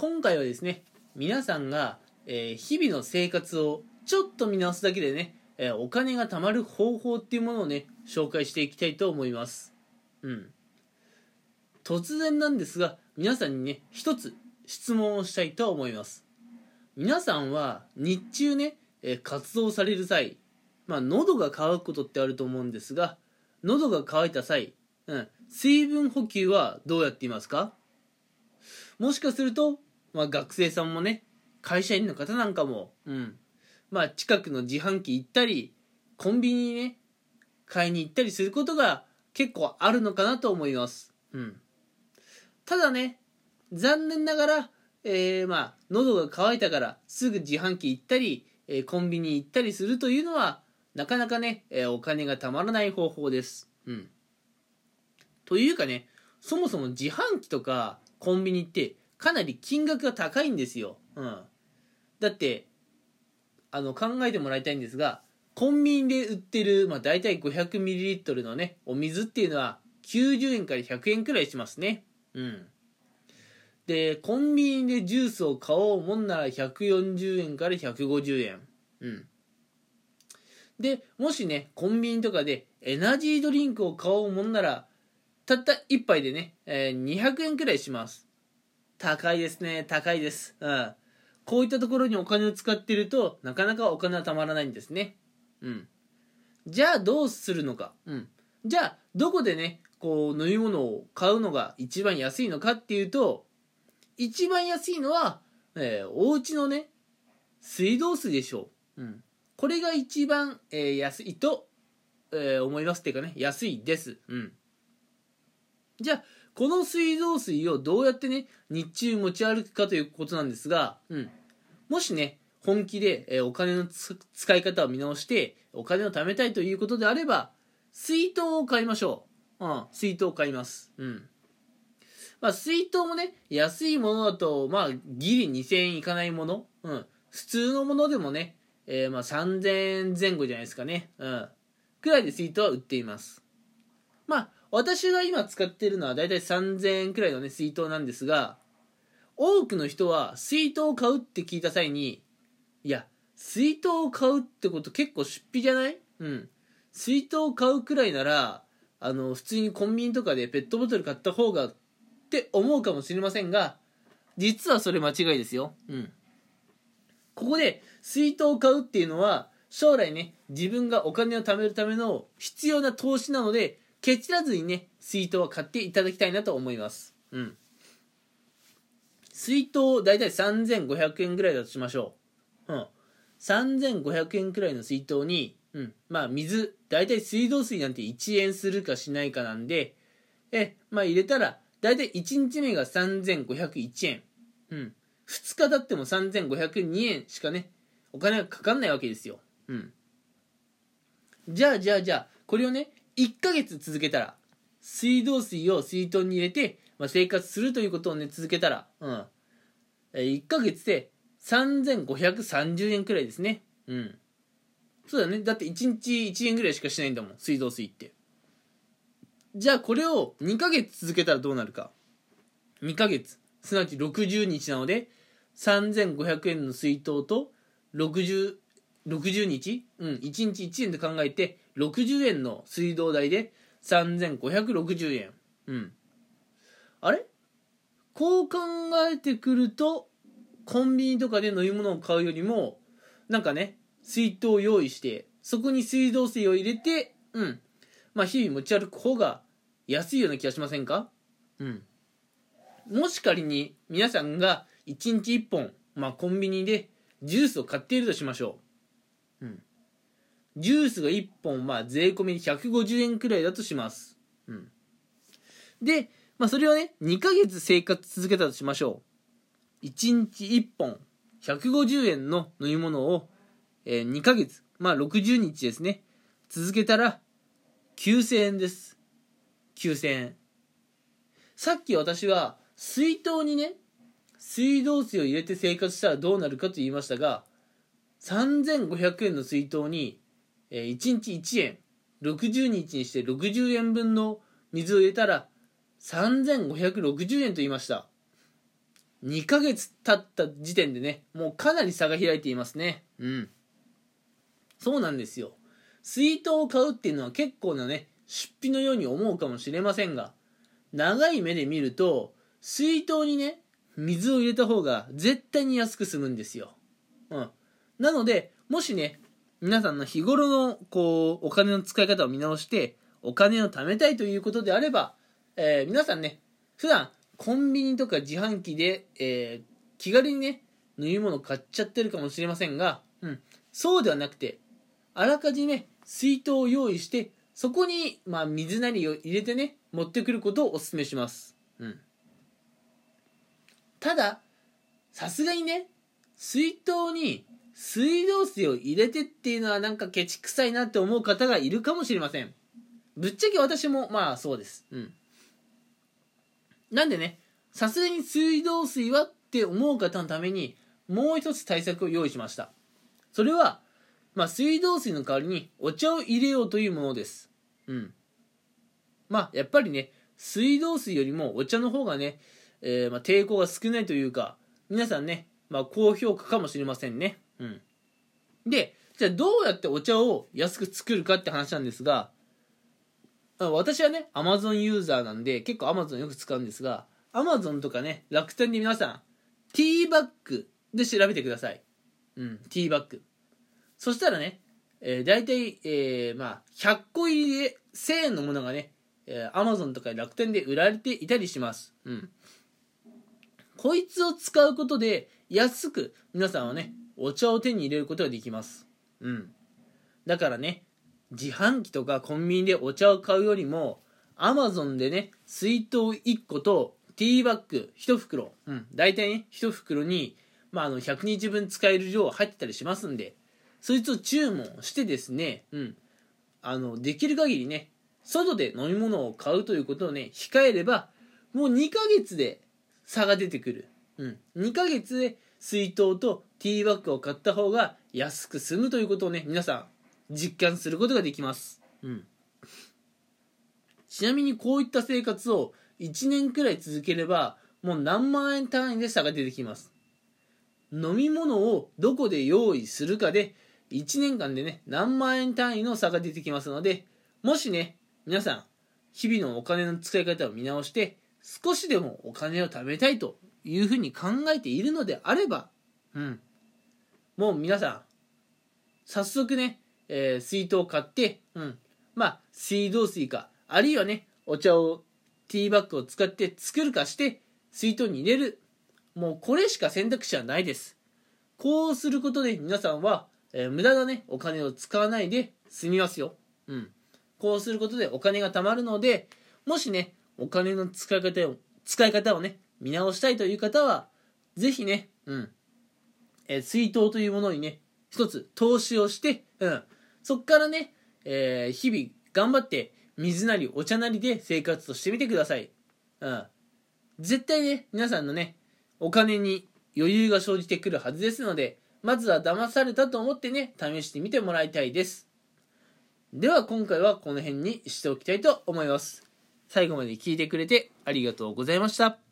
今回はですね皆さんが、えー日々の生活をちょっと見直すだけでね、えーお金が貯まる方法っていうものをね紹介していきたいと思います。うん。突然なんですが皆さんにね一つ質問をしたいと思います。皆さんは日中ね、えー活動される際まあ喉が渇くことってあると思うんですが喉が渇いた際、うん、水分補給はどうやっていますか？もしかすると、まあ、学生さんもね会社員の方なんかも、うん。まあ、近くの自販機行ったりコンビニにね買いに行ったりすることが結構あるのかなと思います、うん、ただね残念ながら、えーまあ喉が渇いたからすぐ自販機行ったり、えーコンビニ行ったりするというのはなかなかね、えーお金がたまらない方法です、うん、というかねそもそも自販機とかコンビニってかなり金額が高いんですよ、うん、だってあの考えてもらいたいんですがコンビニで売ってる、まあ、大体 500ml のねお水っていうのは90円から100円くらいしますね。うん。でコンビニでジュースを買おうもんなら140円から150円。うん。でもしねコンビニとかでエナジードリンクを買おうもんならたった1杯でね、えー200円くらいします。高いですね。高いです。うん。こういったところにお金を使ってるとなかなかお金はたまらないんですね。うん。じゃあどうするのか。うん。じゃあどこでねこう飲み物を買うのが一番安いのかっていうと一番安いのは、えーお家のね水道水でしょう、うん、これが一番、えー安いと、えー思いますっていうかね安いです、うん、じゃあこの水道水をどうやってね日中持ち歩くかということなんですが、うん、もしね本気で、えお金の使い方を見直してお金を貯めたいということであれば水筒を買いましょう、うん、水筒を買いますうんまあ、水筒もね、安いものだと、まあ、ギリ2000円いかないもの、うん。普通のものでもね、えーまあ、3000円前後じゃないですかね。うん。くらいで水筒は売っています。まあ、私が今使ってるのはだいたい3000円くらいのね、水筒なんですが、多くの人は水筒を買うって聞いた際に、いや、水筒を買うってこと結構出費じゃない？うん。水筒を買うくらいなら、あの、普通にコンビニとかでペットボトル買った方がって思うかもしれませんが実はそれ間違いですよ、うん、ここで水筒を買うっていうのは将来ね自分がお金を貯めるための必要な投資なのでケチらずにね水筒は買っていただきたいなと思います、うん、水筒大体3500円ぐらいだとしましょう、うん、3500円くらいの水筒に、うん、まあ水大体水道水なんて1円するかしないかなんでえまあ入れたら大体1日目が3501円。うん。2日経っても3502円しかね、お金がかかんないわけですよ。うん。じゃあじゃあじゃあ、これをね、1ヶ月続けたら、水道水を水筒に入れて、まあ、生活するということをね、続けたら、うん。1ヶ月で3530円くらいですね。うん。そうだね。だって1日1円ぐらいしかしないんだもん、水道水って。じゃあこれを2ヶ月続けたらどうなるか2ヶ月すなわち60日なので3500円の水筒と 60, 60日？うん。1日1円で考えて60円の水道代で3560円。うん。あれ？こう考えてくるとコンビニとかで飲み物を買うよりもなんかね水筒を用意してそこに水道水を入れてうん。まあ日々持ち歩く方が安いような気がしませんか？うん。もし仮に皆さんが1日1本、まあ、コンビニでジュースを買っているとしましょう、うん、ジュースが1本、まあ、税込み150円くらいだとします、うん、で、まあ、それをね2ヶ月生活続けたとしましょう。1日1本150円の飲み物を、えー2ヶ月まあ60日ですね。続けたら9000円です。9000円。さっき私は水筒にね水道水を入れて生活したらどうなるかと言いましたが3500円の水筒に、えー1日1円60日にして60円分の水を入れたら3560円と言いました2ヶ月経った時点でね、もうかなり差が開いていますね。うん。そうなんですよ。水筒を買うっていうのは結構なね、出費のように思うかもしれませんが、長い目で見ると、水筒にね、水を入れた方が絶対に安く済むんですよ。うん。なので、もしね、皆さんの日頃の、こう、お金の使い方を見直して、お金を貯めたいということであれば、えー、皆さんね、普段、コンビニとか自販機で、えー、気軽にね、縫い物買っちゃってるかもしれませんが、うん、そうではなくて、あらかじめ水筒を用意して、そこに、まあ、水なりを入れてね、持ってくることをお勧めします。うん。ただ、さすがにね、水筒に水道水を入れてっていうのはなんかケチくさいなって思う方がいるかもしれません。ぶっちゃけ私もまあそうです。うん。なんでね、さすがに水道水はって思う方のためにもう一つ対策を用意しました。それは、まあ水道水の代わりにお茶を入れようというものです。うん。まあやっぱりね、水道水よりもお茶の方がね、えー、ま、抵抗が少ないというか、皆さんね、まあ、高評価かもしれませんね。うん。で、じゃあどうやってお茶を安く作るかって話なんですが、私はね、Amazon ユーザーなんで、結構 Amazon よく使うんですが、Amazon とかね、楽天で皆さん、ティーバッグで調べてください。うん、ティーバッグ。そしたらね、えー、大体、えー、まあ、100個入りで1000円のものがね、えー、Amazon とか楽天で売られていたりします。うん。こいつを使うことで安く皆さんはねお茶を手に入れることができますうんだからね自販機とかコンビニでお茶を買うよりも Amazon でね水筒1個とティーバッグ1袋うん大体ね1袋にまあ、あの100日分使える量入ってたりしますんでそいつを注文してですねうんあのできる限りね外で飲み物を買うということをね控えればもう2ヶ月で差が出てくる。うん。2ヶ月で水筒とティーバッグを買った方が安く済むということをね、皆さん実感することができます。うん。ちなみにこういった生活を1年くらい続ければ、もう何万円単位で差が出てきます。飲み物をどこで用意するかで、1年間でね、何万円単位の差が出てきますので、もしね、皆さん、日々のお金の使い方を見直して、少しでもお金を貯めたいというふうに考えているのであれば、うん、もう皆さん、早速ね、えー、水筒を買って、うん、まあ、水道水か、あるいはね、お茶を、ティーバッグを使って作るかして、水筒に入れる。もうこれしか選択肢はないです。こうすることで皆さんは、えー、無駄なね、お金を使わないで済みますよ。うん。こうすることでお金が貯まるので、もしね、お金の使い方を、使い方をね、見直したいという方は、ぜひね、うん、えー、水筒というものにね、一つ投資をして、うん、そっからね、えー、日々頑張って水なりお茶なりで生活をしてみてください。うん。絶対ね、皆さんのね、お金に余裕が生じてくるはずですので、まずは騙されたと思ってね、試してみてもらいたいです。では今回はこの辺にしておきたいと思います。最後まで聞いてくれてありがとうございました。